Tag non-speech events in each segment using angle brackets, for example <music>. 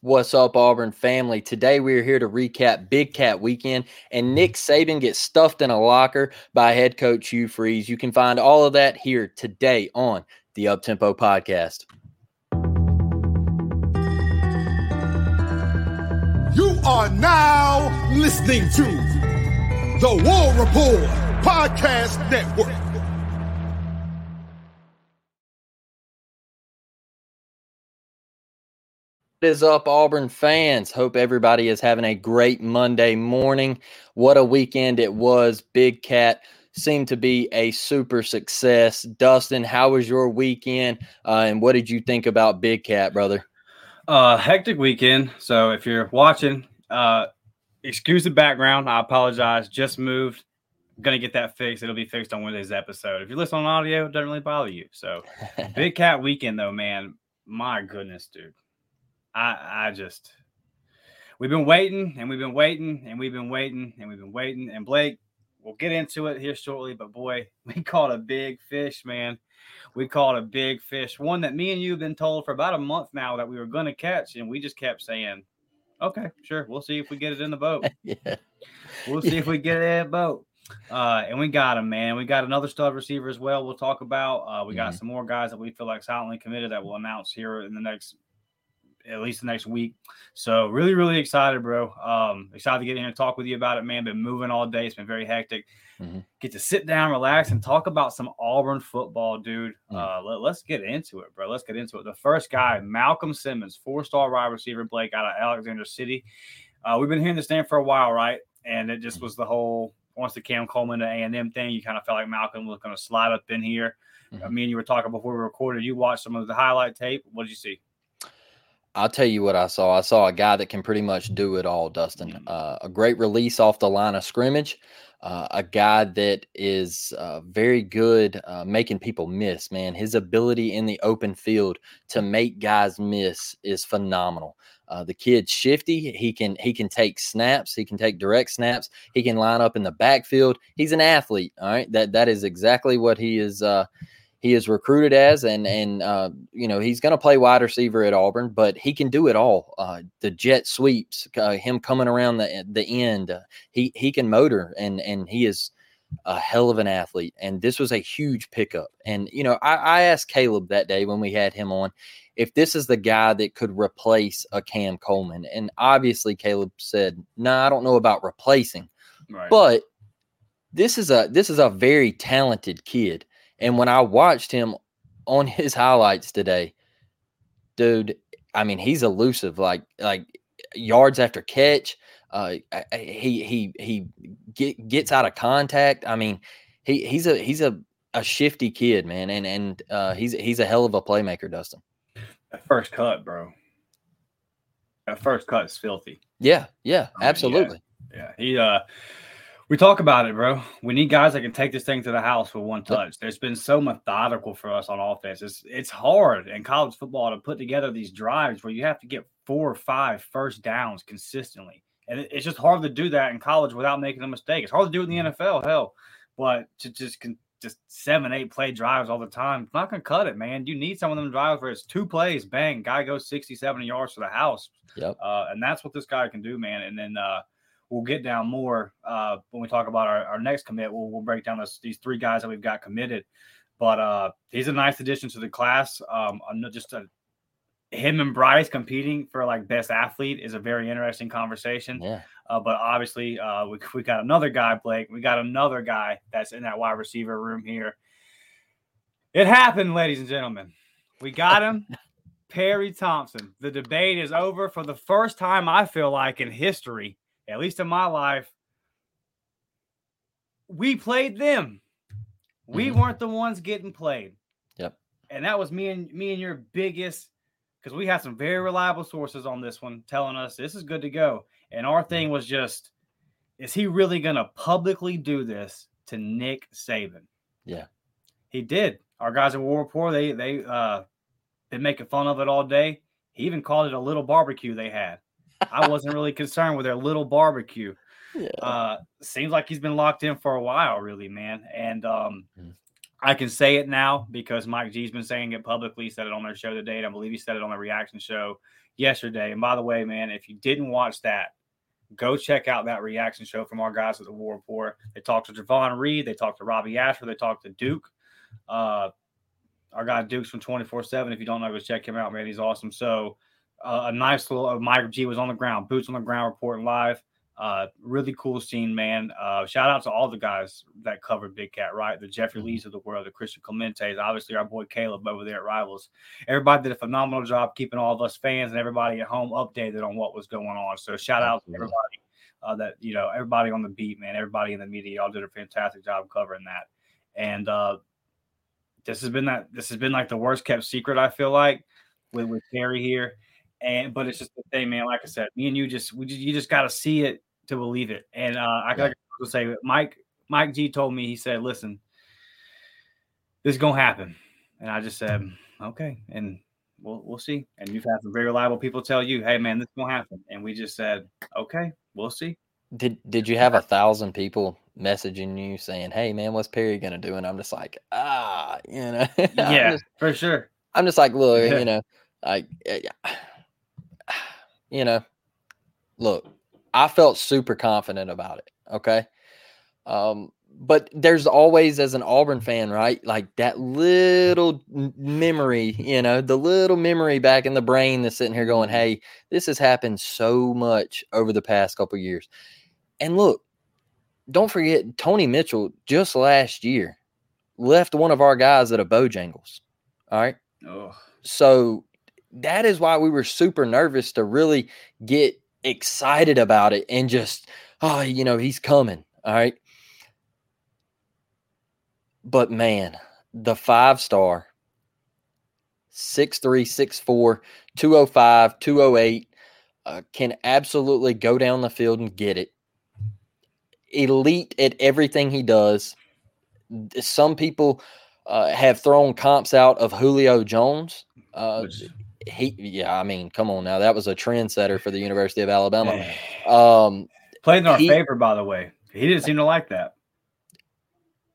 What's up, Auburn family? Today we are here to recap Big Cat Weekend, and Nick mm-hmm. Saban gets stuffed in a locker by head coach Hugh Freeze. You can find all of that here today on the Uptempo Podcast. You are now listening to the War Report Podcast Network. What is up, Auburn fans? Hope everybody is having a great Monday morning. What a weekend it was. Big Cat seemed to be a super success. Dustin, how was your weekend? Uh, and what did you think about Big Cat, brother? Uh, hectic weekend. So if you're watching, uh, excuse the background. I apologize. Just moved. I'm gonna get that fixed. It'll be fixed on Wednesday's episode. If you listen on audio, it doesn't really bother you. So <laughs> Big Cat weekend though, man. My goodness, dude. I I just we've been waiting and we've been waiting and we've been waiting and we've been waiting. And Blake, we'll get into it here shortly. But boy, <laughs> we caught a big fish, man. We caught a big fish, one that me and you have been told for about a month now that we were going to catch, and we just kept saying, "Okay, sure, we'll see if we get it in the boat. <laughs> yeah. We'll see if we get it in the boat." Uh, and we got him, man. We got another stud receiver as well. We'll talk about. Uh, we got Mhm. some more guys that we feel like silently committed that we'll announce here in the next at least the next week. So really, really excited, bro. Um, excited to get in here and talk with you about it, man. Been moving all day. It's been very hectic. Mhm. Get to sit down, relax, and talk about some Auburn football, dude. Mm. Uh, let, us get into it, bro. Let's get into it. The first guy, Malcolm Simmons, four-star wide receiver, Blake out of Alexander City. Uh, we've been hearing this name for a while, right? And it just was the whole once the Cam Coleman to A and M thing. You kind of felt like Malcolm was going to slide up in here. I Mhm. mean, you were talking before we recorded. You watched some of the highlight tape. What did you see? I'll tell you what I saw. I saw a guy that can pretty much do it all, Dustin. Uh, a great release off the line of scrimmage. Uh, a guy that is uh, very good uh, making people miss, man. His ability in the open field to make guys miss is phenomenal. Uh, the kid's shifty. He can he can take snaps. He can take direct snaps. He can line up in the backfield. He's an athlete. All right, that that is exactly what he is. He is recruited as, and and uh, you know he's going to play wide receiver at Auburn, but he can do it all. Uh, the jet sweeps, uh, him coming around the the end, uh, he he can motor, and and he is a hell of an athlete. And this was a huge pickup. And you know, I, I asked Caleb that day when we had him on if this is the guy that could replace a Cam Coleman, and obviously Caleb said, "No, nah, I don't know about replacing." Right. but this is a this is a very talented kid and when i watched him on <laughs> his highlights today dude i mean he's elusive like like yards after catch uh he he he get, gets out of contact i mean he he's a he's a a shifty kid man and and uh he's he's a hell of a playmaker dustin That first cut, bro. That first cut is filthy. yeah yeah I mean, yeah. absolutely Yeah, he. uh We talk about it, bro. We need guys that can take this thing to the house with one touch. There's been so methodical for us on offense. It's it's hard in college football to put together these drives where you have to get four or five first downs consistently, and it's just hard to do that in college without making a mistake. It's hard to do it in the NFL, hell, but to just just seven, eight play drives all the time, it's not gonna cut it, man. You need some of them drives where it's two plays, bang, guy goes 60, 70 yards to the house. yep Uh, and that's what this guy can do, man. And then uh, we'll get down more uh, when we talk about our, our next commit. We'll, we'll break down this, these three guys that we've got committed. But uh, he's a nice addition to the class. Um, just a, him and Bryce competing for like best athlete is a very interesting conversation. yeah Uh, but obviously, uh, we, we got another guy, Blake. We got another guy that's in that wide receiver room here. It happened, ladies and gentlemen. We got him, <laughs> Perry Thompson. The debate is over for the first time, I feel like, in history, at least in my life. We played them. We Mhm. weren't the ones getting played. Yep. And that was me and me and your biggest because we had some very reliable sources on this one telling us this is good to go. And our thing was just, is he really going to publicly do this to Nick Saban? Yeah. He did. Our guys at War Report, they they uh been making fun of it all day. He even called it a little barbecue they had. I wasn't really concerned with their little barbecue. yeah Uh seems like he's been locked in for a while, really, man. And um Mm. I can say it now because Mike G's been saying it publicly. He said it on their show today, and I believe he said it on the reaction show yesterday. And by the way, man, if you didn't watch that, go check out that reaction show from our guys at the War Report. They talked to Javon Reed, they talked to Robbie Ashford, they talked to Duke. Uh, our guy Duke's from 24 7. If you don't know, go check him out, man. He's awesome. So, uh, a nice little uh, Mike G was on the ground, boots on the ground, reporting live. Uh, really cool scene, man. Uh, shout out to all the guys that covered Big Cat, right? The Jeffrey Lees of the world, the Christian Clementes, obviously our boy Caleb over there at Rivals. Everybody did a phenomenal job keeping all of us fans and everybody at home updated on what was going on. So shout out to everybody uh, that you know, everybody on the beat, man. Everybody in the media, y'all did a fantastic job covering that. And uh, this has been that. This has been like the worst kept secret. I feel like with with Perry here. And but it's just the thing, man. Like I said, me and you just we just, you just got to see it to believe it. And uh, I gotta say, Mike Mike G told me he said, "Listen, this is gonna happen," and I just said, "Okay," and we'll we'll see. And you've had some very reliable people tell you, "Hey, man, this is gonna happen," and we just said, "Okay, we'll see." Did Did you have a thousand people messaging you saying, "Hey, man, what's Perry gonna do?" And I'm just like, ah, you know, <laughs> yeah, just, for sure. I'm just like, look, <laughs> you know, like, you know, look, I felt super confident about it. Okay. Um, but there's always, as an Auburn fan, right? Like that little memory, you know, the little memory back in the brain that's sitting here going, hey, this has happened so much over the past couple years. And look, don't forget, Tony Mitchell just last year left one of our guys at a Bojangles. All right. Oh. So that is why we were super nervous to really get excited about it and just, oh, you know, he's coming. All right. But man, the five star, 6'3, 6'4, 205, 208, uh, can absolutely go down the field and get it. Elite at everything he does. Some people uh, have thrown comps out of Julio Jones. Uh, he yeah, I mean, come on now. That was a trendsetter for the University of Alabama. <laughs> Um played in our he, favor, by the way. He didn't seem to like that.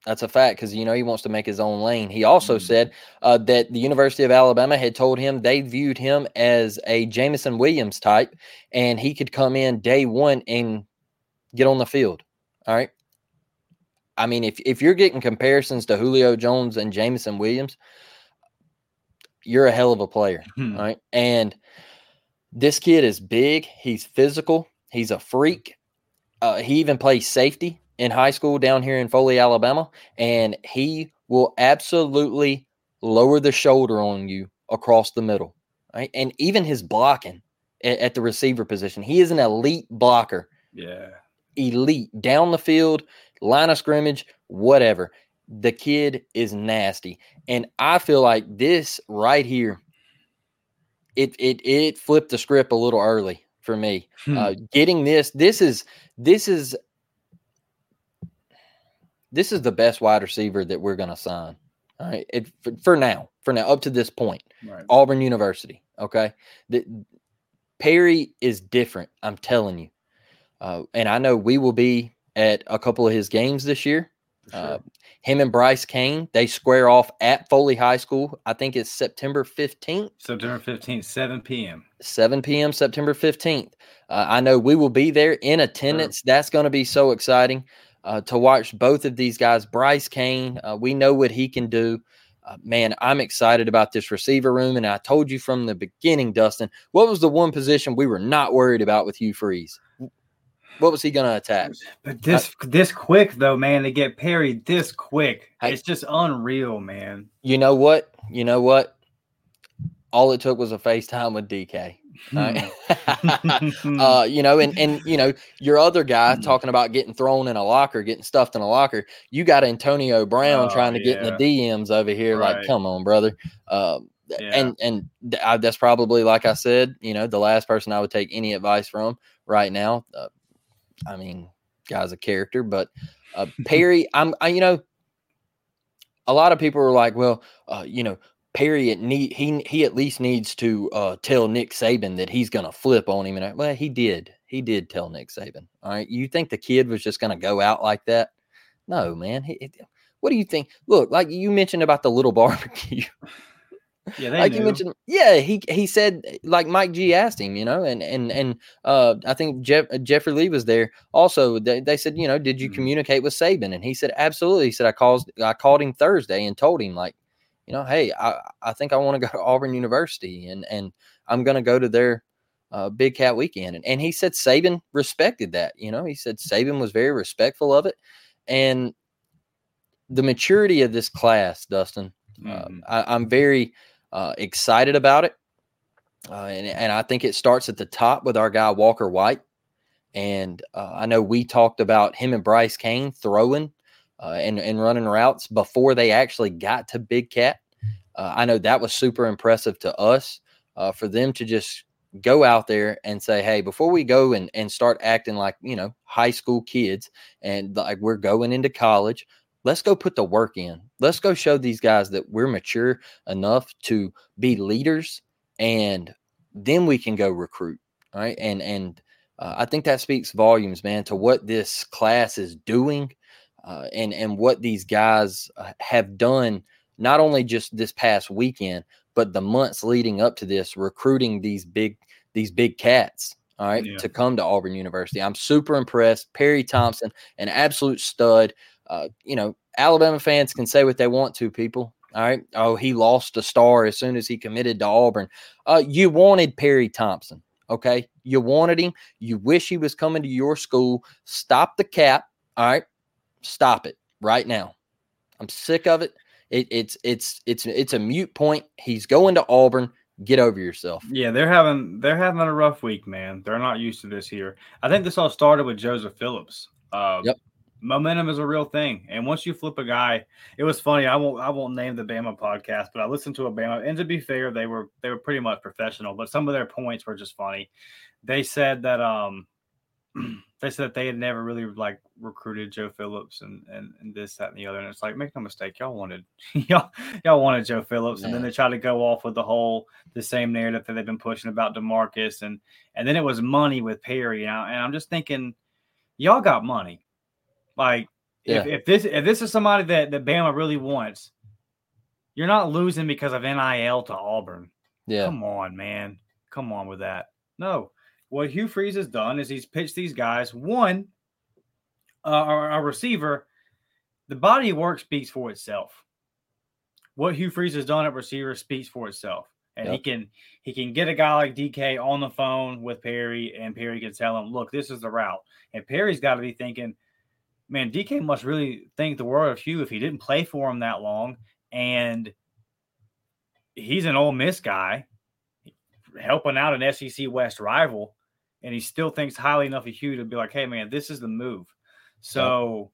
That's a fact because you know he wants to make his own lane. He also mm-hmm. said uh, that the University of Alabama had told him they viewed him as a Jameson Williams type, and he could come in day one and get on the field. All right. I mean, if if you're getting comparisons to Julio Jones and Jameson Williams, you're a hell of a player, hmm. right? And this kid is big. He's physical. He's a freak. Uh, he even plays safety in high school down here in Foley, Alabama, and he will absolutely lower the shoulder on you across the middle, right? And even his blocking at, at the receiver position, he is an elite blocker. Yeah, elite down the field, line of scrimmage, whatever the kid is nasty. And I feel like this right here, it it it flipped the script a little early for me. Hmm. Uh, getting this, this is this is this is the best wide receiver that we're gonna sign. All right, it, for, for, now, for now, up to this point, right. Auburn University. Okay, the, Perry is different. I'm telling you, uh, and I know we will be at a couple of his games this year. Sure. Uh, him and Bryce Cain, they square off at Foley High School. I think it's September 15th. September 15th, 7 p.m. 7 p.m. September 15th. Uh, I know we will be there in attendance. Sure. That's going to be so exciting uh, to watch both of these guys. Bryce Cain, uh, we know what he can do. Uh, man, I'm excited about this receiver room. And I told you from the beginning, Dustin, what was the one position we were not worried about with Hugh Freeze? What was he going to attack? But this I, this quick though, man, to get Perry this quick, I, it's just unreal, man. You know what? You know what? All it took was a FaceTime with DK. Right? Hmm. <laughs> uh, you know, and and you know, your other guy hmm. talking about getting thrown in a locker, getting stuffed in a locker. You got Antonio Brown oh, trying to yeah. get in the DMs over here. Right. Like, come on, brother. Uh, yeah. And and I, that's probably like I said, you know, the last person I would take any advice from right now. Uh, I mean, guy's a character, but uh, Perry, <laughs> I'm, I, you know, a lot of people are like, well, uh, you know, Perry need he he at least needs to uh, tell Nick Saban that he's going to flip on him, and I, well, he did. He did tell Nick Saban. All right, you think the kid was just going to go out like that? No, man. He, what do you think? Look, like you mentioned about the little <laughs> barbecue. Yeah, they like knew. you mentioned, yeah, he he said like Mike G asked him, you know, and and and uh, I think Jeff, Jeffrey Lee was there. Also, they, they said, you know, did you Mhm. communicate with Saban? And he said, absolutely. He said I called I called him Thursday and told him like, you know, hey, I I think I want to go to <laughs> Auburn University and and I'm going to go to their uh, Big Cat Weekend. And and he said Saban respected that. You know, he said Saban was very respectful of it, and the maturity of this class, Dustin. Uh, Mhm. I, I'm very uh, excited about it. Uh, and, and I think it starts at the top with our guy Walker White. And uh, I know we talked about him and Bryce Cain throwing uh, and, and running routes before they actually got to Big Cat. Uh, I know that was super impressive to us uh, for them to just go out there and say, hey, before we go and, and start acting like, you know, high school kids and like we're going into college, let's go put the work in. Let's go show these guys that we're mature enough to be leaders and then we can go recruit. All right. And, and, uh, I think that speaks volumes, man, to what this class is doing, uh, and and what these guys uh, have done, not only just this past weekend, but the months leading up to this, recruiting these big these big cats. All right, Yeah. to come to Auburn University. I'm super impressed. Perry Thompson, an absolute stud. Uh, you know, Alabama fans can say what they want to, people. All right. Oh, he lost a star as soon as he committed to Auburn. Uh, you wanted Perry Thompson. Okay. You wanted him. You wish he was coming to your school. Stop the cap. All right. Stop it right now. I'm sick of it. it it's it's it's it's a mute point. He's going to Auburn. Get over yourself. Yeah, they're having they're having a rough week, man. They're not used to this here. I think this all started with Joseph Phillips. Uh, Yep. Momentum is a real thing, and once you flip a guy, it was funny. I won't I won't name the Bama podcast, but I listened to a Bama, and to be fair, they were they were pretty much professional, but some of their points were just funny. They said that um <clears throat> they said that they had never really like recruited Joe Phillips and and, and this that and the other, and it's like make no mistake, y'all wanted <laughs> y'all y'all wanted Joe Phillips, and then they tried to go off with the whole the same narrative that they've been pushing about Demarcus, and and then it was money with Perry, and I'm just thinking, y'all got money, like if, if this if this is somebody that that Bama really wants, you're not losing because of NIL to Auburn. Yeah. Come on, man. Come on with that. No. What Hugh Freeze has done is he's pitched these guys one, uh, a, a receiver. The body of work speaks for itself. What Hugh Freeze has done at receiver speaks for itself, and he can he can get a guy like DK on the phone with Perry, and Perry can tell him, "Look, this is the route." And Perry's got to be thinking, "Man, DK must really think the world of Hugh if he didn't play for him that long, and he's an Ole Miss guy." helping out an SEC West rival, and he still thinks highly enough of Hugh to be like, "Hey, man, this is the move." So,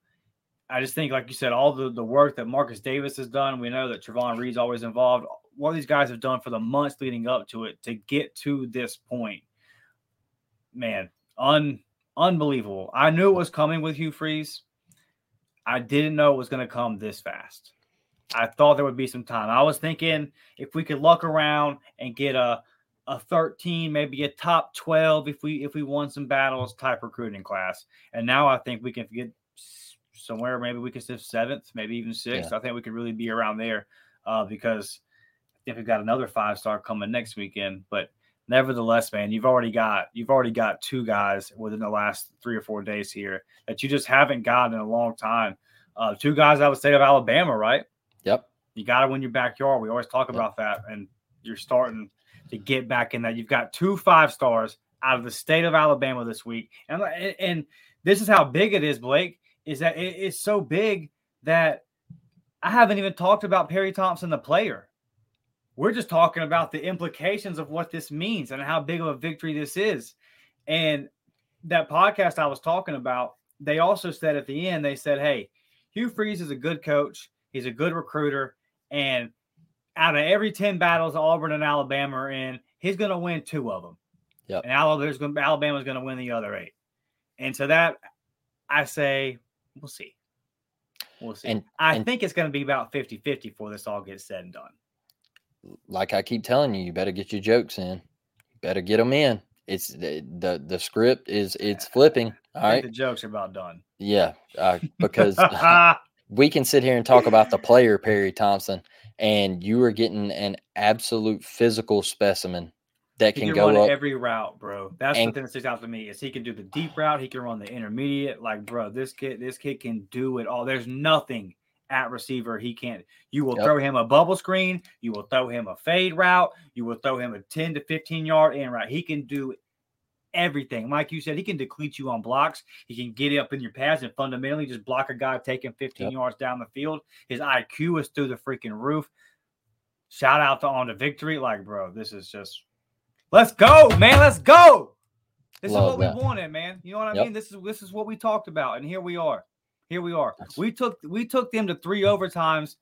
I just think, like you said, all the the work that Marcus Davis has done. We know that Trovon Reed's always involved. What these guys have done for the months leading up to it to get to this point, man, un unbelievable. I knew it was coming with Hugh Freeze. I didn't know it was going to come this fast. I thought there would be some time. I was thinking if we could luck around and get a a 13, maybe a top 12 if we if we won some battles type recruiting class. And now I think we can get somewhere maybe we could sit seventh, maybe even sixth. I think we could really be around there uh, because I think we've got another five star coming next weekend. But nevertheless, man, you've already got you've already got two guys within the last three or four days here that you just haven't gotten in a long time. Uh, two guys out of the state of Alabama, right? Yep. You got to win your backyard. We always talk about that, and you're starting to get back in that. You've got two five stars out of the state of Alabama this week, and and, and this is how big it is, Blake. Is that it- it's so big that I haven't even talked about Perry Thompson, the player. We're just talking about the implications of what this means and how big of a victory this is. And that podcast I was talking about, they also said at the end, they said, Hey, Hugh Freeze is a good coach, he's a good recruiter, and out of every 10 battles Auburn and Alabama are in, he's going to win two of them. Yep. And Alabama's going to, Alabama's going to win the other eight. And so that I say, we'll see. We'll see. And- I and- think it's going to be about 50 50 before this all gets said and done. Like I keep telling you, you better get your jokes in. You better get them in. It's the the, the script is it's flipping. All right. the jokes are about done. Yeah. Uh, because <laughs> <laughs> we can sit here and talk about the player Perry Thompson, and you are getting an absolute physical specimen that He can, can go run up. every route, bro. That's and- the thing that sticks out to me is he can do the deep route. He can run the intermediate. Like, bro, this kid, this kid can do it all. There's nothing at receiver he can't. You will Yep. throw him a bubble screen. You will throw him a fade route. You will throw him a 10 to 15 yard in route. He can do everything. Like you said, he can deplete you on blocks. He can get up in your pads and fundamentally just block a guy taking 15 Yep. yards down the field. His IQ is through the freaking roof. Shout out to on to victory. Like, bro, this is just let's go, man. Let's go. This Love is what that. we wanted, man. You know what I Yep. mean? This is this is what we talked about, and here we are. Here we are. We took we took them to three overtimes,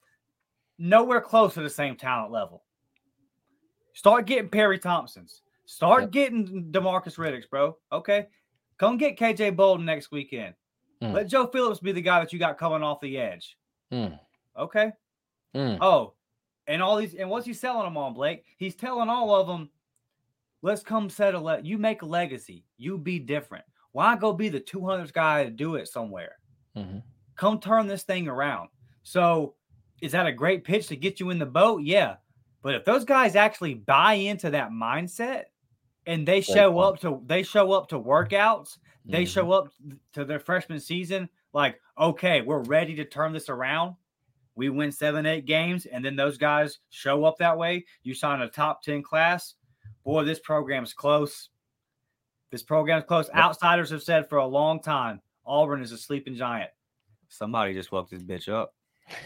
nowhere close to the same talent level. Start getting Perry Thompsons. Start Yep. getting Demarcus Riddicks, bro. Okay. Come get KJ Bolden next weekend. Mm. Let Joe Phillips be the guy that you got coming off the edge. Mm, Okay. mm. Oh, and all these and what's he selling them on, Blake? He's telling all of them, let's come set a le- you make a legacy. You be different. Why go be the 200th guy to do it somewhere? Mhm. Come turn this thing around. So, is that a great pitch to get you in the boat? Yeah. But if those guys actually buy into that mindset and they show up to they show up to workouts, they Mhm. show up to their freshman season like, okay, we're ready to turn this around. We win seven, eight games, and then those guys show up that way. You sign a top 10 class. Boy, this program's close. This program's close. Outsiders have said for a long time Auburn is a sleeping giant. Somebody just woke this bitch up.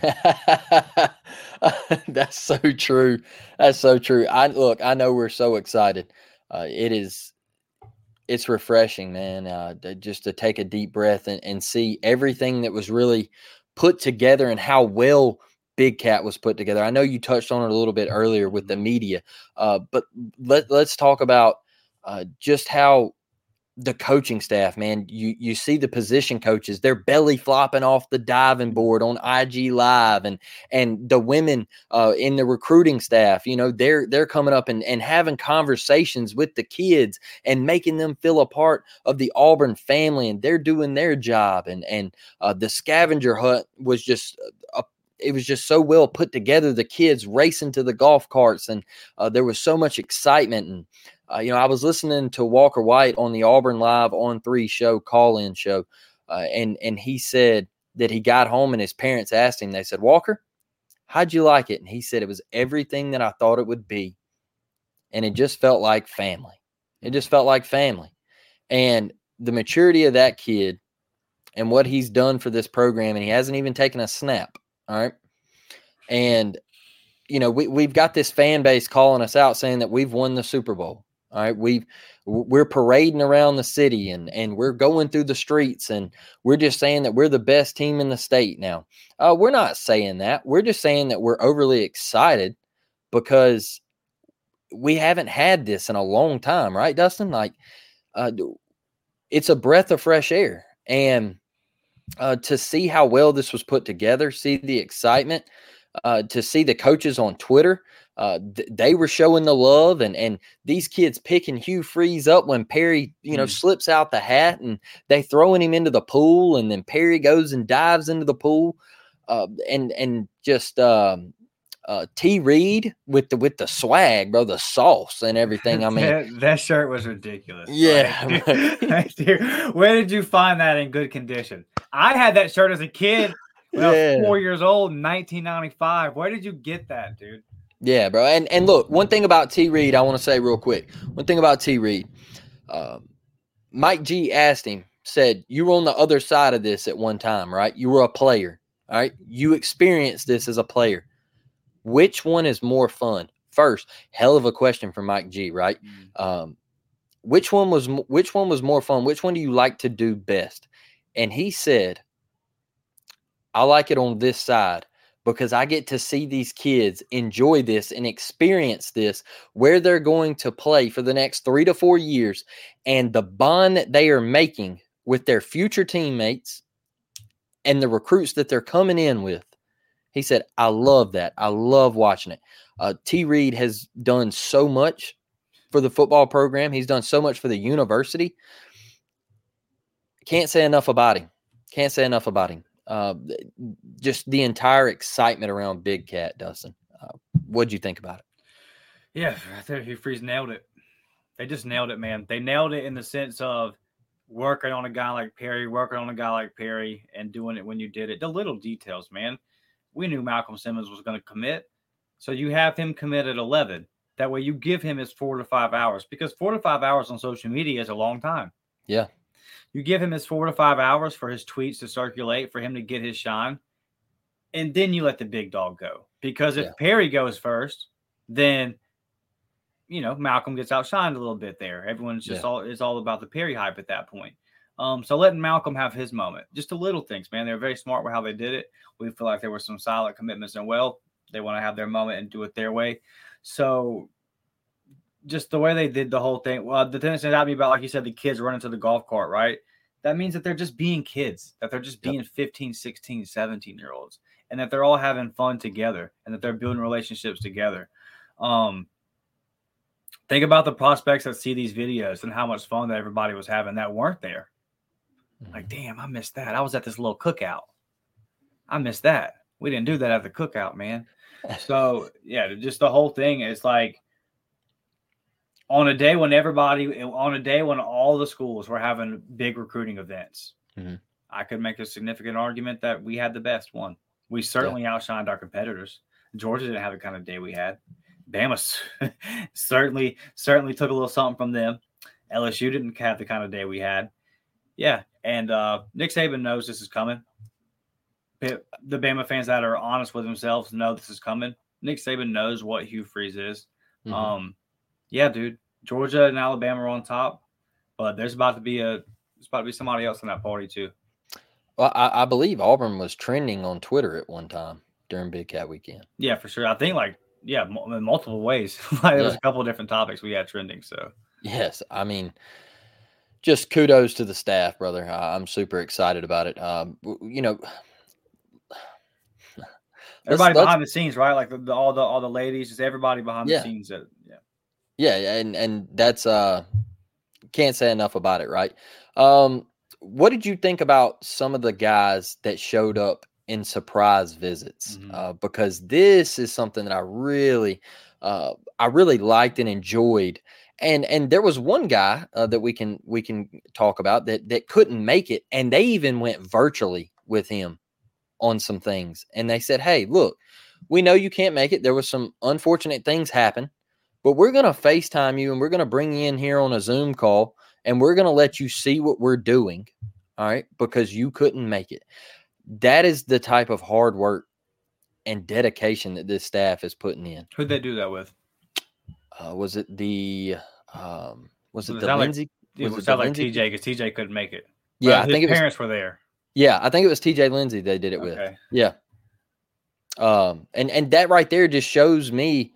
<laughs> That's so true. That's so true. I look. I know we're so excited. Uh, it is. It's refreshing, man. Uh, to- just to take a deep breath and, and see everything that was really put together and how well Big Cat was put together. I know you touched on it a little bit earlier with the media, uh, but let let's talk about uh, just how the coaching staff, man, you you see the position coaches, they're belly flopping off the diving board on IG Live, and and the women uh, in the recruiting staff, you know, they're they're coming up and, and having conversations with the kids and making them feel a part of the Auburn family, and they're doing their job. And and uh, the scavenger hunt was just a it was just so well put together. The kids racing to the golf carts, and uh, there was so much excitement. And uh, you know, I was listening to Walker White on the Auburn Live on Three show call in show, uh, and and he said that he got home and his parents asked him. They said, "Walker, how'd you like it?" And he said, "It was everything that I thought it would be, and it just felt like family. It just felt like family." And the maturity of that kid and what he's done for this program, and he hasn't even taken a snap. All right. And, you know, we, we've got this fan base calling us out saying that we've won the Super Bowl. All right. We've, we're parading around the city and, and we're going through the streets and we're just saying that we're the best team in the state now. Uh, we're not saying that. We're just saying that we're overly excited because we haven't had this in a long time, right, Dustin? Like, uh, it's a breath of fresh air. And, uh, to see how well this was put together, see the excitement, uh, to see the coaches on Twitter. Uh, th- they were showing the love, and and these kids picking Hugh Freeze up when Perry, you know, Mm. slips out the hat, and they throwing him into the pool, and then Perry goes and dives into the pool, uh, and and just um, uh, T Reed with the with the swag, bro, the sauce and everything. I mean, that, <laughs> that shirt was ridiculous. Yeah, Like, <laughs> like, dude, where did you find that in good condition? I had that shirt as a kid when I was four years old 1995. Where did you get that, dude? Yeah, bro. And and look, one thing about T Reed, I want to say real quick. One thing about T Reed, um, Mike G asked him, said, "You were on the other side of this at one time, right? You were a player, all right? You experienced this as a player. Which one is more fun?" First, hell of a question for Mike G, right? Um, which one was which one was more fun? Which one do you like to do best? And he said, I like it on this side because I get to see these kids enjoy this and experience this where they're going to play for the next three to four years and the bond that they are making with their future teammates and the recruits that they're coming in with. He said, I love that. I love watching it. Uh, T. Reed has done so much for the football program, he's done so much for the university. Can't say enough about him. Can't say enough about him. Uh, just the entire excitement around Big Cat, Dustin. Uh, what'd you think about it? Yeah, I think Hugh Freeze nailed it. They just nailed it, man. They nailed it in the sense of working on a guy like Perry, working on a guy like Perry, and doing it when you did it. The little details, man. We knew Malcolm Simmons was going to commit, so you have him commit at eleven. That way, you give him his four to five hours because four to five hours on social media is a long time. Yeah. You give him his four to five hours for his tweets to circulate, for him to get his shine, and then you let the big dog go. Because if Yeah. Perry goes first, then you know Malcolm gets outshined a little bit there. Everyone's just Yeah. all it's all about the Perry hype at that point. Um, so letting Malcolm have his moment, just the little things, man. They're very smart with how they did it. We feel like there were some solid commitments, and well, they want to have their moment and do it their way. So just the way they did the whole thing. Well, the thing that stood out to me about, like you said, the kids running to the golf cart, right? That means that they're just being kids, that they're just Yep. being 15, 16, 17 year olds, and that they're all having fun together and that they're building relationships together. Um, think about the prospects that see these videos and how much fun that everybody was having that weren't there. Like, damn, I missed that. I was at this little cookout. I missed that. We didn't do that at the cookout, man. So yeah, just the whole thing is like on a day when everybody on a day when all the schools were having big recruiting events, Mhm. I could make a significant argument that we had the best one. We certainly outshined our competitors. Georgia didn't have the kind of day we had. Bama <laughs> certainly certainly took a little something from them. LSU didn't have the kind of day we had. Yeah, and uh, Nick Saban knows this is coming. The Bama fans that are honest with themselves know this is coming. Nick Saban knows what Hugh Freeze is. Mhm. Um, yeah, dude, Georgia and Alabama are on top, but there's about to be a there's about to be somebody else in that party too. Well, I, I believe Auburn was trending on Twitter at one time during Big Cat Weekend. Yeah, for sure. I think like yeah, in multiple ways. <laughs> like there was Yeah. a couple of different topics we had trending. So Yes, I mean, just kudos to the staff, brother. I'm super excited about it. Um, you know, <sighs> let's- everybody let's- behind the scenes, right? Like the, the, all the all the ladies, just everybody behind Yeah. the scenes. That yeah. And and that's uh can't say enough about it, right? Um what did you think about some of the guys that showed up in surprise visits? Mhm. Uh because this is something that I really uh I really liked and enjoyed. And and there was one guy uh, that we can we can talk about that that couldn't make it and they even went virtually with him on some things. And they said, "Hey, look, we know you can't make it. There was some unfortunate things happen but we're going to FaceTime you and we're going to bring you in here on a Zoom call and we're going to let you see what we're doing. All right. Because you couldn't make it. That is the type of hard work and dedication that this staff is putting in. Who'd they do that with? Uh, was it the, um, was it Was the like- Lindsay? It Was was it the like? TJ because TJ couldn't make it. Yeah. I his think it was, parents were there. yeah, I think it was TJ Lindsay they did it with. Yeah. Um, and and that right there just shows me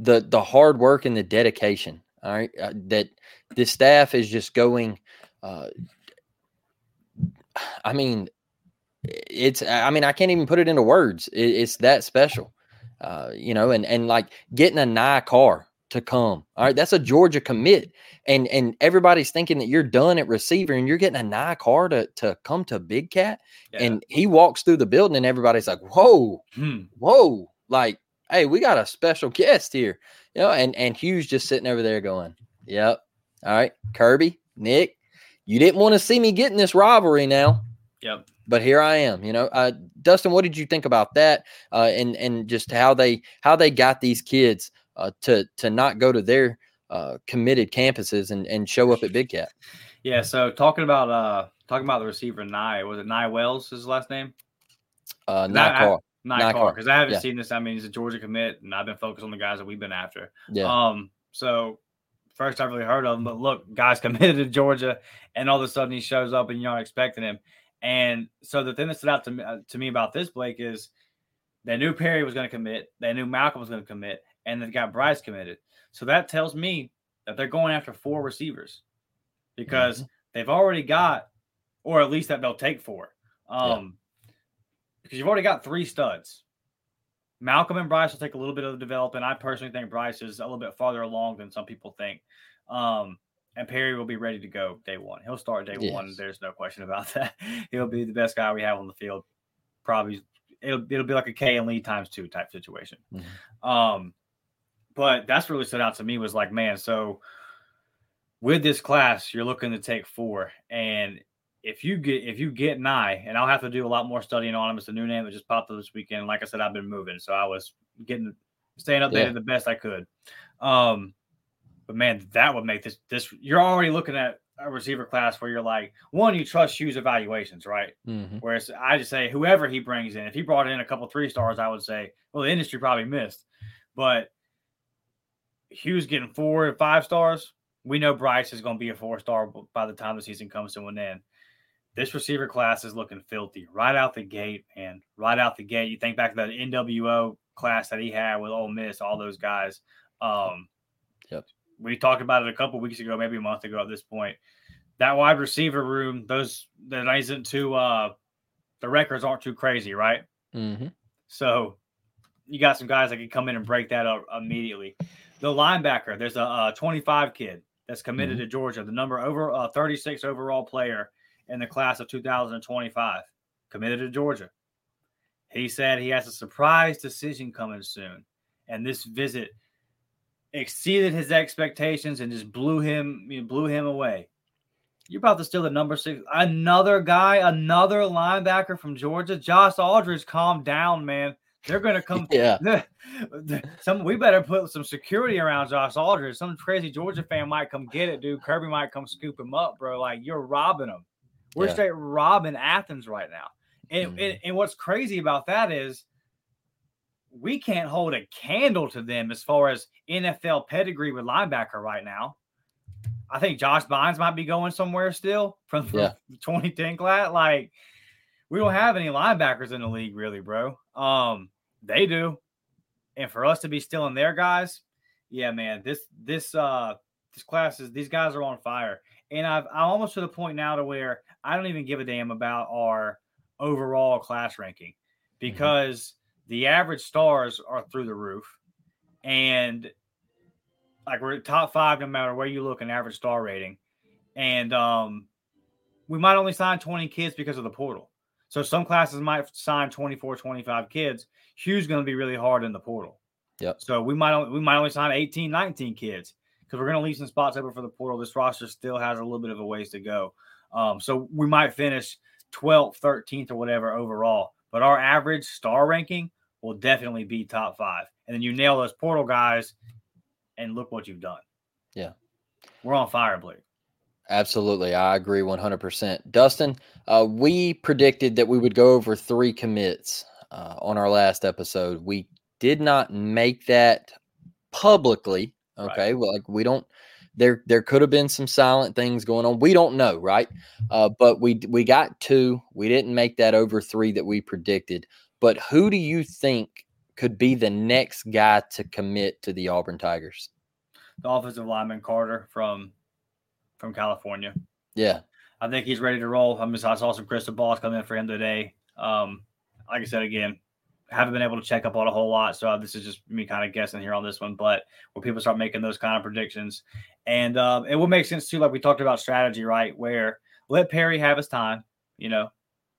the the hard work and the dedication. All right, uh, that the staff is just going. Uh, I mean, it's. I mean, I can't even put it into words. It, it's that special. Uh, you know, and and like getting a Nye Carr to come. All right, that's a Georgia commit, and and everybody's thinking that you're done at receiver, and you're getting a Nye Carr to to come to Big Cat, Yeah. and he walks through the building, and everybody's like, "Whoa, Hmm. whoa!" Like, hey, we got a special guest here, you know. And and Hugh's just sitting over there going, "Yep, all right, Kirby, Nick, you didn't want to see me getting this rivalry now." Yep. but here I am. You know, uh, Dustin, what did you think about that? Uh, and and just how they how they got these kids uh, to to not go to their uh, committed campuses and and show up at Big Cat. Yeah. So talking about uh talking about the receiver Nye was it Nye Wells his last name? Uh, That- not I- Carl. Nye Nye Carr Carr, because I haven't yeah. seen this. I mean, he's a Georgia commit, and I've been focused on the guys that we've been after. Yeah, Um, so first I've really heard of him, but look, guys <laughs> committed to Georgia, and all of a sudden he shows up, and you're not expecting him. And so the thing that stood out to me, uh, to me about this Blake is they knew Perry was going to commit, they knew Malcolm was going to commit, and they got Bryce committed. So that tells me that they're going after four receivers because they've already got, or at least that they'll take four. Um, because you've already got three studs. Malcolm and Bryce will take a little bit of the development. I personally think Bryce is a little bit farther along than some people think. Um, and Perry will be ready to go day one. He'll start day one. There's no question about <laughs> that. He'll be the best guy we have on the field, probably it'll it'll be like a K and Lee times two type situation. Mhm. Um, but that's really stood out to me was like, man, so with this class, you're looking to take four, and if you get if you get nigh, and I'll have to do a lot more studying on him. It's a new name that just popped up this weekend. Like I said, I've been moving, so I was getting staying updated Yeah. the best I could. Um, but man, that would make this this. You're already looking at a receiver class where you're like, one, you trust Hugh's evaluations, right? Mhm. Whereas I just say whoever he brings in, if he brought in a couple three stars, I would say, well, the industry probably missed. But Hugh's getting four and five stars, we know Bryce is going to be a four star by the time the season comes to an end. This receiver class is looking filthy right out the gate, man. Right out the gate. You think back to that NWO class that he had with Ole Miss, all those guys. Um, Yep. We talked about it a couple weeks ago, maybe a month ago at this point. That wide receiver room, those that isn't too uh the records aren't too crazy, right? Mm-hmm. So you got some guys that can come in and break that up immediately. The linebacker, there's a, uh 25 kid that's committed to Georgia, the number over uh, 36 overall player in the class of 2025, committed to Georgia. He said he has a surprise decision coming soon, and this visit exceeded his expectations and just blew him you know, blew him away. You're about to steal the number six. Another guy, another linebacker from Georgia. Josh Aldridge, calm down, man. They're gonna come. <laughs> Yeah. <laughs> some we better put some security around Josh Aldridge. Some crazy Georgia fan might come get it, dude. Kirby might come scoop him up, bro. Like you're robbing them. We're Yeah. straight robbing Athens right now. And, Mhm. and and what's crazy about that is we can't hold a candle to them as far as NFL pedigree with linebacker right now. I think Josh Bynes might be going somewhere still from, Yeah. <laughs> 2010 class. Like we don't have any linebackers in the league, really, bro. Um, they do, and for us to be still in their guys, yeah, man. This this uh this class is these guys are on fire, and I've I'm almost to the point now to where I don't even give a damn about our overall class ranking because the average stars are through the roof, and like we're top five no matter where you look in average star rating, and um we might only sign 20 kids because of the portal. So some classes might sign 24, 25 kids. Hugh's going to be really hard in the portal. Yep. So we might only, we might only sign 18, 19 kids because we're going to leave some spots open for the portal. This roster still has a little bit of a ways to go. Um, so we might finish 12th, 13th, or whatever overall. But our average star ranking will definitely be top five. And then you nail those portal guys, and look what you've done. Yeah. We're on fire, Blake. Absolutely. I agree 100%. Dustin, uh, we predicted that we would go over three commits uh, on our last episode. We did not make that publicly. Right. Okay. Well, like we don't, there, there could have been some silent things going on. We don't know. Right. Uh, but we, we got two. We didn't make that over three that we predicted. But who do you think could be the next guy to commit to the Auburn Tigers? The offensive lineman Carter from from California. Yeah. I think he's ready to roll. I mean, I saw some crystal balls come in for him today. Um, like I said again, haven't been able to check up on a whole lot, so this is just me kind of guessing here on this one. But when people start making those kind of predictions, and um, it would make sense too, like we talked about strategy, right? Where let Perry have his time, you know,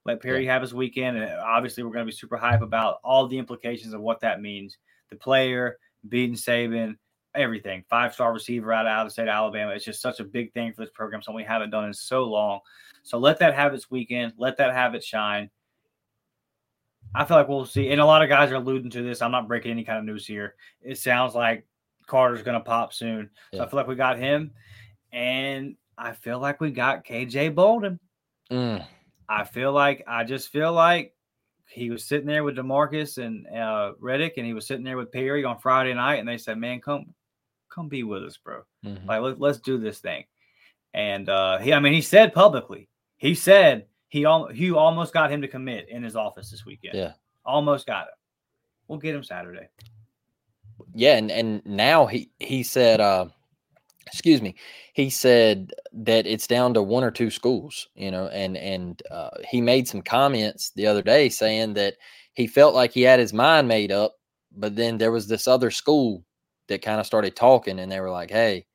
let Perry have his weekend, and obviously we're going to be super hype about all the implications of what that means. The player beating Saban, everything. Five star receiver out of, out of the state of Alabama. It's just such a big thing for this program. Something we haven't done in so long. So let that have its weekend. Let that have its shine. I feel like we'll see. And a lot of guys are alluding to this. I'm not breaking any kind of news here. It sounds like Carter's going to pop soon. So I feel like we got him. And I feel like we got KJ Bolden. Mm, I feel like I just feel like he was sitting there with Demarcus and uh, Riddick, and he was sitting there with Perry on Friday night, and they said, "Man, come, come be with us, bro. mhm. Like let, let's do this thing." And uh, he, I mean, he said publicly, he said he al- Hugh almost got him to commit in his office this weekend. Yeah. almost got him. We'll get him Saturday. yeah and and now he he said uh excuse me he said that it's down to one or two schools you know and and uh, he made some comments the other day saying that he felt like he had his mind made up but then there was this other school that kind of started talking and they were like hey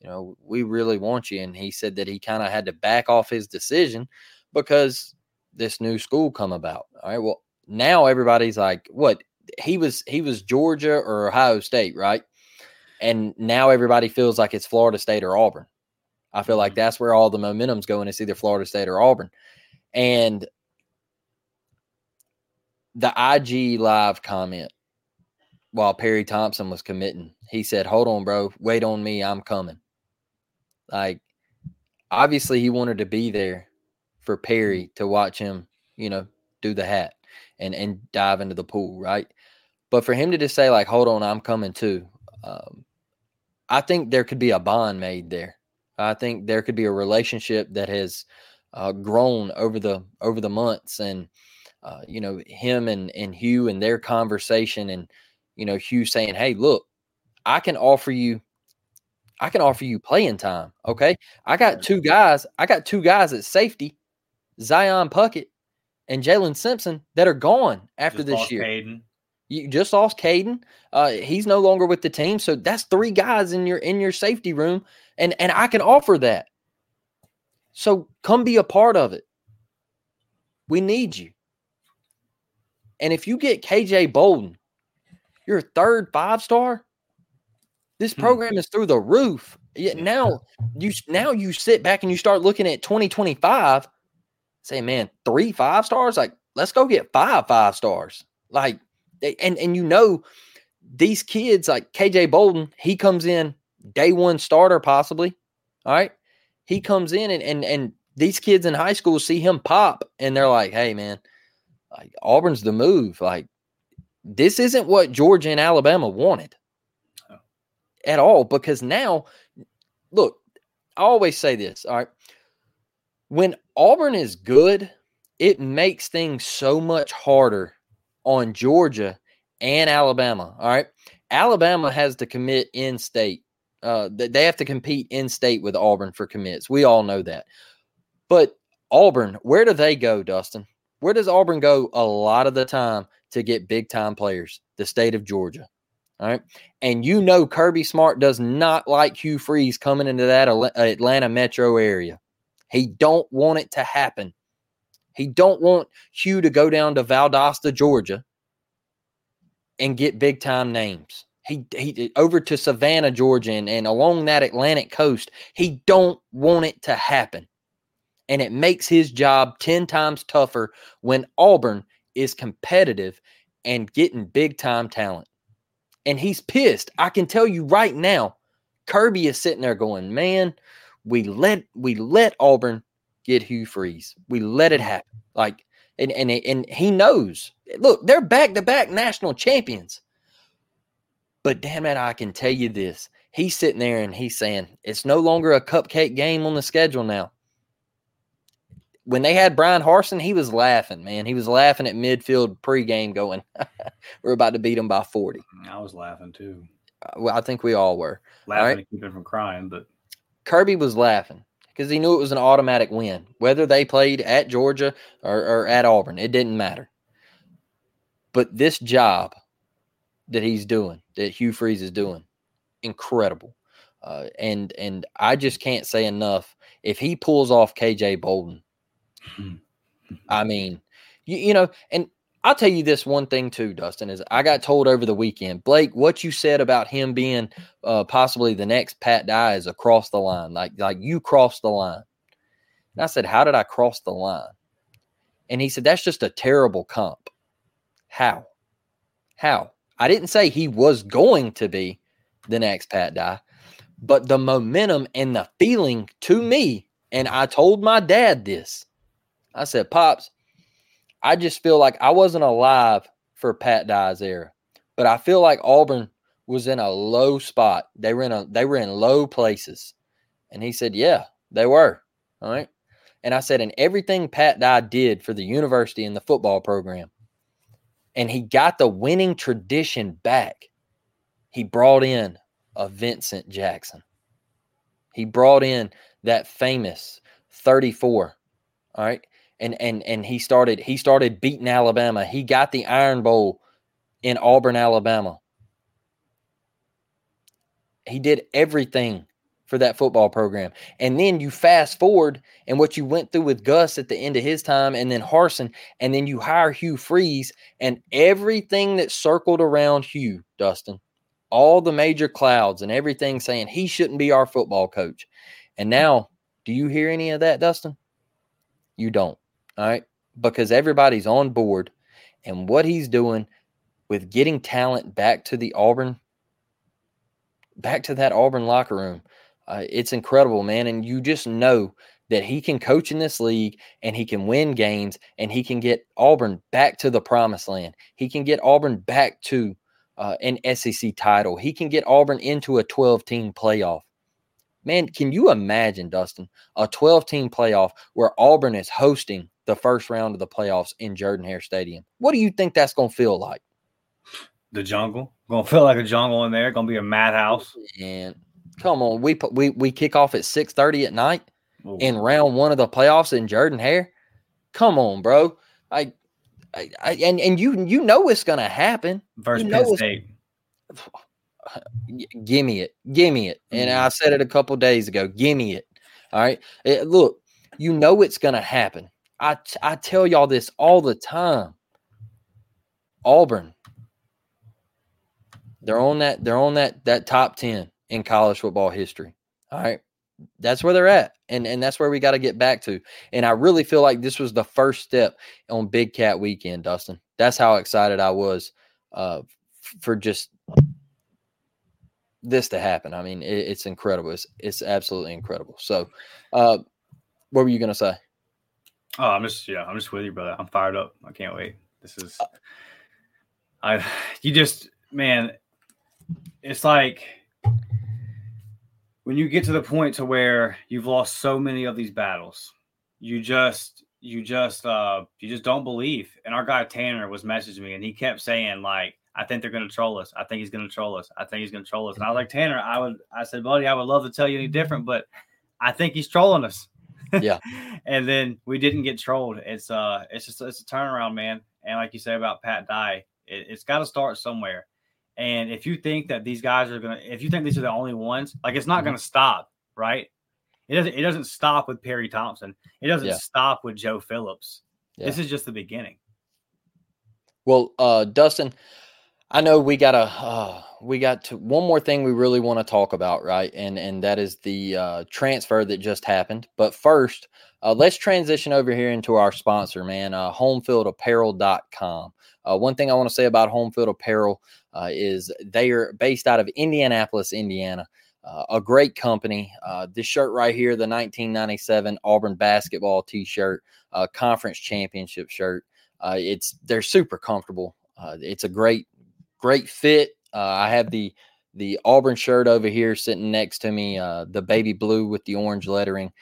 you know we really want you and he said that he kind of had to back off his decision because this new school come about all right well now everybody's like, what? He was he was Georgia or Ohio State, right? And now everybody feels like it's Florida State or Auburn. I feel like mm-hmm. that's where all the momentum's going. It's either Florida State or Auburn. And the IG live comment while Perry Thompson was committing, he said, Hold on, bro, wait on me, I'm coming. Like, obviously, he wanted to be there for Perry to watch him, you know, do the hat and and dive into the pool, right? But for him to just say like, "Hold on, I'm coming too," um, I think there could be a bond made there. I think there could be a relationship that has uh, grown over the over the months, and uh, you know, him and and Hugh and their conversation, and you know, Hugh saying, "Hey, look, I can offer you." I can offer you playing time. Okay. I got two guys. I got two guys at safety, Zion Puckett and Jaylin Simpson that are gone after just this year. Caden. You just lost Caden. Uh, he's no longer with the team, so that's three guys in your in your safety room, and and I can offer that. So come be a part of it. We need you. And if you get KJ Bolden, your third five star, this hmm. program is through the roof. Yet now you now you sit back and you start looking at 2025 say, man, three five stars, like let's go get five five stars. Like, and and you know, these kids like KJ Bolden, he comes in day one starter possibly. All right, he comes in and and and these kids in high school see him pop, and they're like, hey man, like Auburn's the move. Like, this isn't what Georgia and Alabama wanted oh. at all because now, look, I always say this. All right when Auburn is good, it makes things so much harder on Georgia and Alabama. All right. Alabama has to commit in state. Uh, they have to compete in state with Auburn for commits. We all know that. But Auburn, where do they go, Dustin? Where does Auburn go a lot of the time to get big time players? The state of Georgia. All right. And you know Kirby Smart does not like Hugh Freeze coming into that Atlanta metro area. He don't want it to happen. He don't want Hugh to go down to Valdosta, Georgia, and get big time names. He he over to Savannah, Georgia, and, and along that Atlantic coast. He don't want it to happen, and it makes his job ten times tougher when Auburn is competitive and getting big time talent. And he's pissed. I can tell you right now, Kirby is sitting there going, "Man, we let we let Auburn get Hugh Freeze. We let it happen. Like and and and he knows. Look, they're back to back national champions. But damn it, I can tell you this. He's sitting there and he's saying it's no longer a cupcake game on the schedule now. When they had Bryan Harsin, he was laughing, man. He was laughing at midfield pregame, going, <laughs> "We're about to beat them by 40." I was laughing too. Uh, well, I think we all were. Laughing right? to keep him from crying, but Kirby was laughing because he knew it was an automatic win. Whether they played at Georgia or, or, at Auburn, it didn't matter. But this job that he's doing, that Hugh Freeze is doing, incredible. Uh, and and I just can't say enough. If he pulls off KJ Bolden, I mean, you, you know, and I'll tell you this one thing too, Dustin, is I got told over the weekend, Blake, what you said about him being uh, possibly the next Pat Dye is across the line. Like, like you crossed the line. And I said, How did I cross the line? And he said, That's just a terrible comp. How? How? I didn't say he was going to be the next Pat Dye, but the momentum and the feeling to me, and I told my dad this. I said, Pops, I just feel like I wasn't alive for Pat Dye's era, but I feel like Auburn was in a low spot. They were in a they were in low places, and he said, "Yeah, they were." All right, and I said, "And everything Pat Dye did for the university and the football program, and he got the winning tradition back. He brought in a Vincent Jackson. He brought in that famous 34. All right and and and he started he started beating Alabama. He got the Iron Bowl in Auburn, Alabama. He did everything for that football program. And then you fast forward and what you went through with Gus at the end of his time and then Harsin and then you hire Hugh Freeze and everything that circled around Hugh, Dustin, all the major clouds and everything saying he shouldn't be our football coach. And now, do you hear any of that, Dustin? You don't. All right. Because everybody's on board and what he's doing with getting talent back to the Auburn, back to that Auburn locker room uh, it's incredible, man. And you just know that he can coach in this league and he can win games and he can get Auburn back to the promised land. He can get Auburn back to uh, an SEC title. He can get Auburn into a 12 team playoff. Man, can you imagine, Dustin, a 12 team playoff where Auburn is hosting the first round of the playoffs in Jordan Hare Stadium? What do you think that's going to feel like? The jungle. Going to feel like a jungle in there. Going to be a madhouse. And Come on, we we we kick off at six thirty at night Ooh. in round one of the playoffs in Jordan Hare. Come on, bro. I, I, I and and you you know it's gonna happen. Versus you know Penn State. <sighs> Give me it. Give me it. And mm-hmm. I said it a couple days ago. Give me it. All right. It, look, you know it's gonna happen. I I tell y'all this all the time. Auburn. They're on that. They're on that that top ten in college football history. All right. That's where they're at. And and that's where we got to get back to. And I really feel like this was the first step on Big Cat weekend, Dustin. That's how excited I was uh, for just this to happen. I mean, it, it's incredible. It's, it's absolutely incredible. So, uh, what were you going to say? Oh, I'm just, yeah, I'm just with you, brother. I'm fired up. I can't wait. This is, uh I, you just, man, it's like, when you get to the point to where you've lost so many of these battles, you just you just uh you just don't believe. And our guy Tanner was messaging me and he kept saying like I think they're going to troll us. I think he's going to troll us. I think he's going to troll us. And I was like, Tanner, I would, I said, buddy, I would love to tell you any different, but I think he's trolling us. Yeah. <laughs> and then we didn't get trolled. It's, uh, it's just, it's a turnaround, man. And like you say about Pat Dye, it, it's got to start somewhere. And if you think that these guys are gonna, if you think these are the only ones, like it's not mm-hmm. gonna stop, right? It doesn't. It doesn't stop with Perry Thompson. It doesn't yeah. stop with Joe Phillips. Yeah. This is just the beginning. Well, uh, Dustin, I know we got a uh, we got to one more thing we really want to talk about, right? And and that is the uh, transfer that just happened. But first, uh, let's transition over here into our sponsor, man, uh, homefieldapparel.com. Uh, one thing I want to say about Homefield Apparel uh, is they are based out of Indianapolis, Indiana. Uh, a great company. Uh, this shirt right here, the 1997 Auburn basketball T-shirt, conference championship shirt. It's they're super comfortable. it's a great, great fit. I have the the Auburn shirt over here sitting next to me, the baby blue with the orange lettering.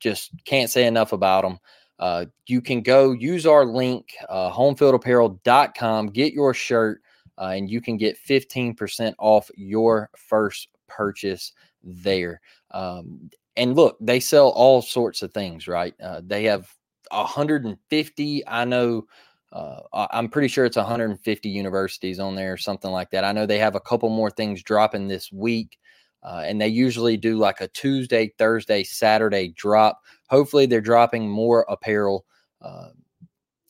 just can't say enough about them. Uh, you can go use our link, uh, homefieldapparel.com, get your shirt, uh, and you can get 15% off your first purchase there. Um, and look, they sell all sorts of things, right? Uh, they have 150, I know. Uh, I'm pretty sure it's 150 universities on there, or something like that. I know they have a couple more things dropping this week. Uh, and they usually do like a Tuesday, Thursday, Saturday drop. Hopefully, they're dropping more apparel, uh,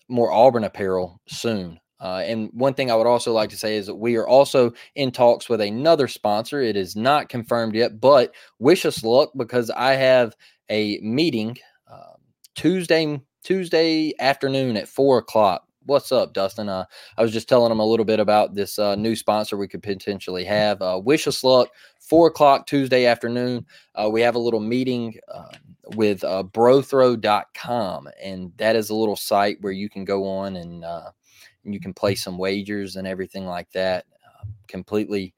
more Auburn apparel soon. Uh, and one thing I would also like to say is that we are also in talks with another sponsor. It is not confirmed yet, but wish us luck because I have a meeting uh, Tuesday Tuesday afternoon at four o'clock what's up, Dustin? Uh, I was just telling them a little bit about this uh, new sponsor we could potentially have. Uh, wish us luck. Four o'clock Tuesday afternoon. Uh, we have a little meeting uh, with uh, brothrow.com, and that is a little site where you can go on and, uh, you can play some wagers and everything like that. completely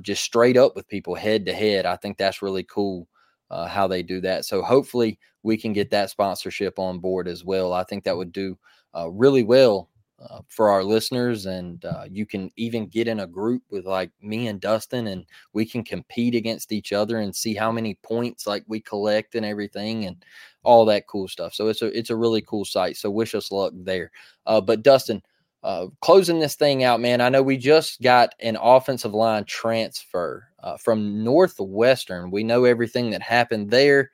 just straight up with people head to head. I think that's really cool. how they do that. So hopefully we can get that sponsorship on board as well. I think that would do uh, really well uh, for our listeners. And uh, you can even get in a group with like me and Dustin, and we can compete against each other and see how many points like we collect and everything and all that cool stuff. So it's a it's a really cool site. So wish us luck there. Uh, but Dustin. Uh, closing this thing out, man. I know we just got an offensive line transfer uh, from Northwestern. We know everything that happened there.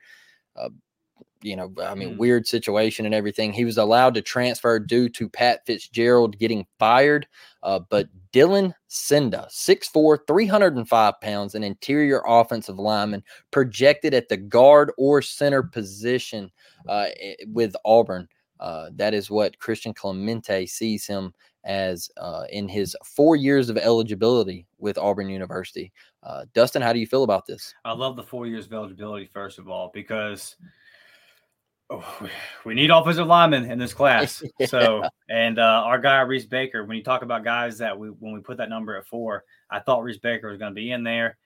You know, I mean, mm. weird situation and everything. He was allowed to transfer due to Pat Fitzgerald getting fired. Uh, but Dylan Senda, 6'4, 305 pounds, an interior offensive lineman, projected at the guard or center position uh, with Auburn. Uh, that is what Christian Clemente sees him as uh, in his four years of eligibility with Auburn University. Uh, Dustin, how do you feel about this? I love the four years of eligibility, first of all, because oh, <sighs> we need offensive linemen in this class. <laughs> So, and uh, our guy, Reese Baker, when you talk about guys that we, when we put that number at four, I thought Reese Baker was going to be in there.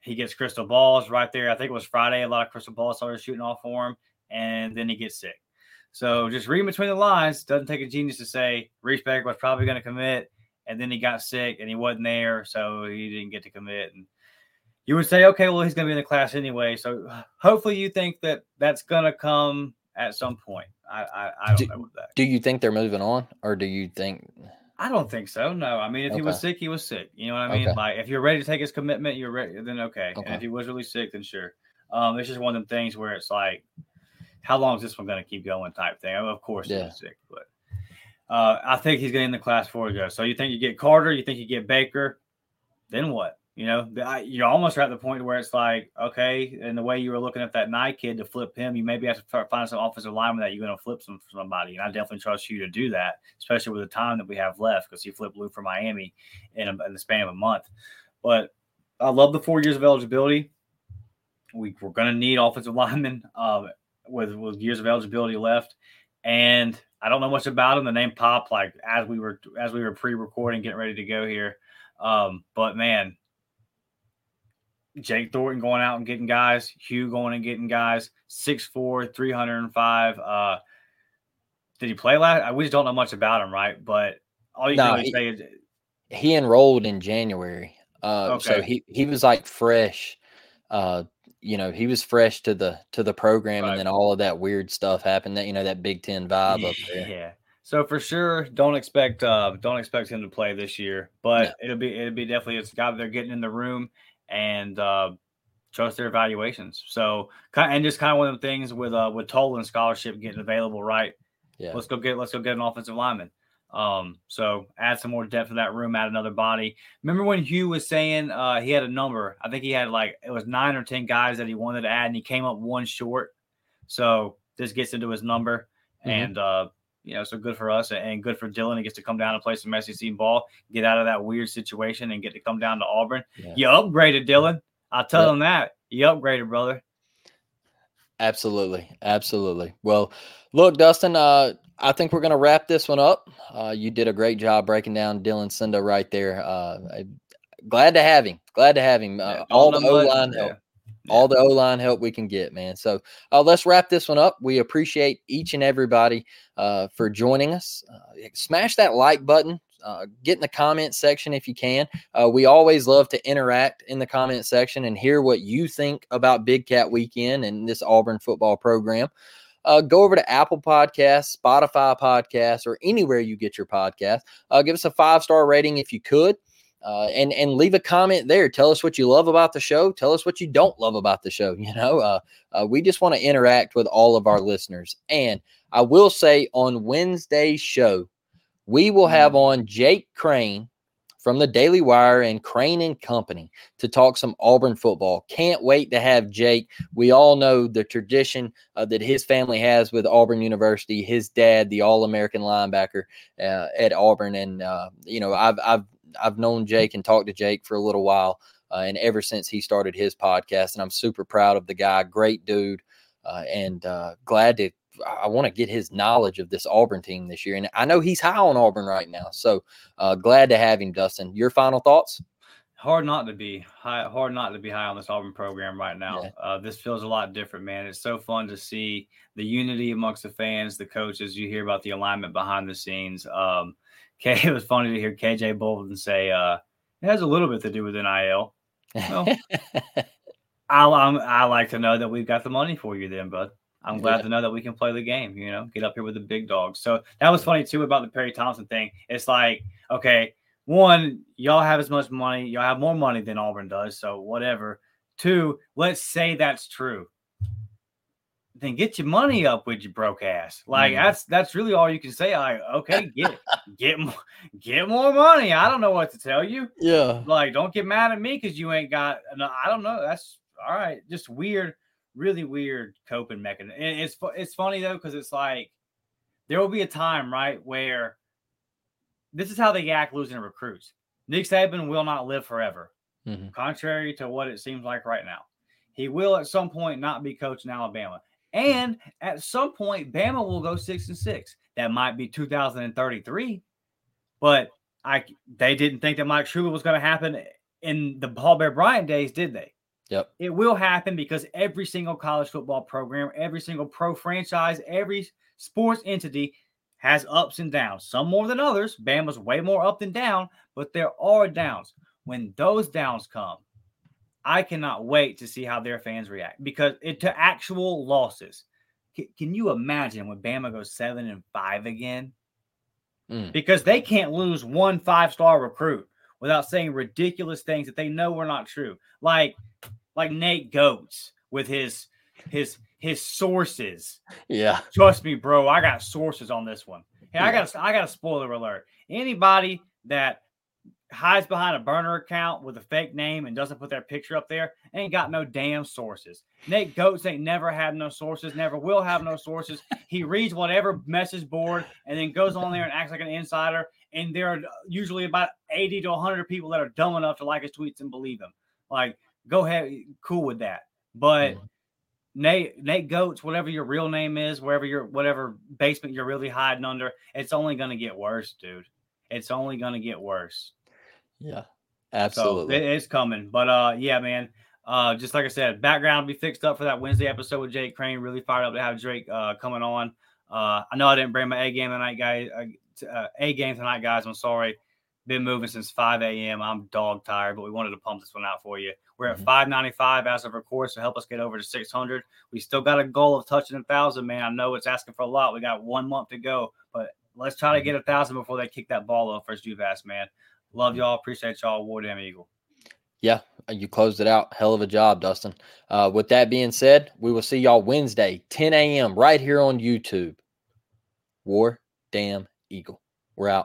He gets crystal balls right there. I think it was Friday. A lot of crystal balls started shooting off for him, and then he gets sick. So just reading between the lines doesn't take a genius to say Reese Baker was probably going to commit, and then he got sick and he wasn't there, so he didn't get to commit. And you would say, okay, well he's going to be in the class anyway. So <sighs> hopefully you think that that's going to come at some point. I I, I don't do, know that. Do you think they're moving on, or do you think? I don't think so. No, I mean, if okay. he was sick, he was sick. You know what I mean? Okay. Like, if you're ready to take his commitment, you're ready. Then okay. okay. And if he was really sick, then sure. Um, it's just one of them things where it's like how long is this one going to keep going type thing. Of course, yeah. he's sick, but uh, I think he's getting the class four to go. So you think you get Carter, you think you get Baker, then what? You know, you're almost at the point where it's like, okay, and the way you were looking at that Nye kid to flip him, you maybe have to start find some offensive lineman that you're going to flip some somebody. And I definitely trust you to do that, especially with the time that we have left because he flipped Lou for Miami in, a, in the span of a month. But I love the four years of eligibility. We, we're going to need offensive <laughs> linemen. Um, with with years of eligibility left, and I don't know much about him. The name popped like as we were as we were pre-recording, getting ready to go here. Um, but man, Jake Thornton going out and getting guys, Hugh going and getting guys, 6'4, 305. Uh, did he play last? We just don't know much about him, right? But all you no, can really say is he enrolled in January. Uh, okay. so he he was like fresh uh you know he was fresh to the to the program right. and then all of that weird stuff happened that you know that big 10 vibe yeah. up there yeah so for sure don't expect uh don't expect him to play this year but it'll be it'll be definitely it's a guy they're getting in the room and uh trust their evaluations so and just kind of one of the things with uh with Tolan scholarship getting available right yeah let's go get let's go get an offensive lineman um, so add some more depth in that room, add another body. Remember when Hugh was saying uh, he had a number? I think he had like it was nine or ten guys that he wanted to add, and he came up one short. So this gets into his number, mm-hmm. and uh, you know, so good for us and good for Dylan. He gets to come down and play some SEC ball, get out of that weird situation, and get to come down to Auburn. Yeah. You upgraded, Dylan. I'll tell him that you upgraded, brother. Absolutely, absolutely. Well, look, Dustin. Uh, I think we're going to wrap this one up. Uh, you did a great job breaking down Dylan Senda right there. Uh, glad to have him. Glad to have him. Uh, all the O line help. All the O line help we can get, man. So uh, let's wrap this one up. We appreciate each and everybody uh, for joining us. Uh, smash that like button. get in the comment section if you can. we always love to interact in the comment section and hear what you think about Big Cat Weekend and this Auburn football program uh, go over to Apple Podcasts, Spotify Podcasts, or anywhere you get your podcast. Uh, give us a five star rating if you could. Uh, and and leave a comment there. Tell us what you love about the show. Tell us what you don't love about the show. <laughs> You know, uh, uh, we just want to interact with all of our listeners. And I will say on Wednesday's show, we will have mm. on Jake Crain from the Daily Wire and Crain and Company to talk some Auburn football. Can't wait to have Jake. We all know the tradition uh, that his family has with Auburn University. His dad, the All American linebacker uh, at Auburn, and uh, you know I've I've I've known Jake and talked to Jake for a little while, uh, and ever since he started his podcast, and I'm super proud of the guy. Great dude. Uh, and uh, glad to I want to get his knowledge of this Auburn team this year. And I know he's high on Auburn right now. So uh, glad to have him, Dustin. Your final thoughts? Hard not to be high. Hard not to be high on this Auburn program right now. Yeah. Uh, this feels a lot different, man. It's so fun to see the unity amongst the fans, the coaches. You hear about the alignment behind the scenes. Um, K, <laughs> it was funny to hear KJ Bolden say uh, it has a little bit to do with NIL. Well, <laughs> I, I like to know that we've got the money for you, then, bud. I'm glad yeah. to know that we can play the game, you know, get up here with the big dogs. So that was funny too about the Perry Thompson thing. It's like, okay, one, y'all have as much money, y'all have more money than Auburn does, so whatever. Two, let's say that's true. Then get your money up with your broke ass. Like mm. that's that's really all you can say. Like, okay, get get more <laughs> get more money. I don't know what to tell you. Yeah. Like, don't get mad at me because you ain't got. No, I don't know. That's all right. Just weird, really weird coping mechanism. And it's it's funny though because it's like there will be a time right where this is how they act losing recruits. Nick Saban will not live forever, mm-hmm. contrary to what it seems like right now. He will at some point not be coaching Alabama. And at some point, Bama will go six and six. That might be 2033, but I they didn't think that Mike Shula was going to happen in the Paul Bear Bryant days, did they? Yep. It will happen because every single college football program, every single pro franchise, every sports entity has ups and downs, some more than others. Bama's way more up than down, but there are downs. When those downs come, I cannot wait to see how their fans react because it to actual losses. C- can you imagine when Bama goes seven and five again? Mm. Because they can't lose one five star recruit without saying ridiculous things that they know were not true. Like like Nate Goats with his his his sources. Yeah. Trust me, bro. I got sources on this one. Hey, yeah. I got I got a spoiler alert. Anybody that hides behind a burner account with a fake name and doesn't put their picture up there ain't got no damn sources. Nate Goats ain't never had no sources, never will have no sources. He reads whatever message board and then goes on there and acts like an insider. And there are usually about 80 to 100 people that are dumb enough to like his tweets and believe him. Like, go ahead, cool with that. But mm-hmm. Nate Nate Goats, whatever your real name is, wherever your whatever basement you're really hiding under, it's only going to get worse, dude. It's only going to get worse. Yeah, absolutely. So it, it's coming, but uh, yeah, man. Uh, just like I said, background will be fixed up for that Wednesday episode with Jake Crain. Really fired up to have Drake uh coming on. Uh, I know I didn't bring my A game tonight, guys. Uh, uh, a game tonight, guys. I'm sorry been moving since 5 a.m. I'm dog tired, but we wanted to pump this one out for you. We're at mm-hmm. 595 as of record, so help us get over to 600. We still got a goal of touching a thousand, man. I know it's asking for a lot. We got one month to go, but let's try to mm-hmm. get a thousand before they kick that ball off for Juvas, man. Love y'all. Appreciate y'all. War Damn Eagle. Yeah, you closed it out. Hell of a job, Dustin. Uh, with that being said, we will see y'all Wednesday, 10 a.m. right here on YouTube. War Damn Eagle. We're out.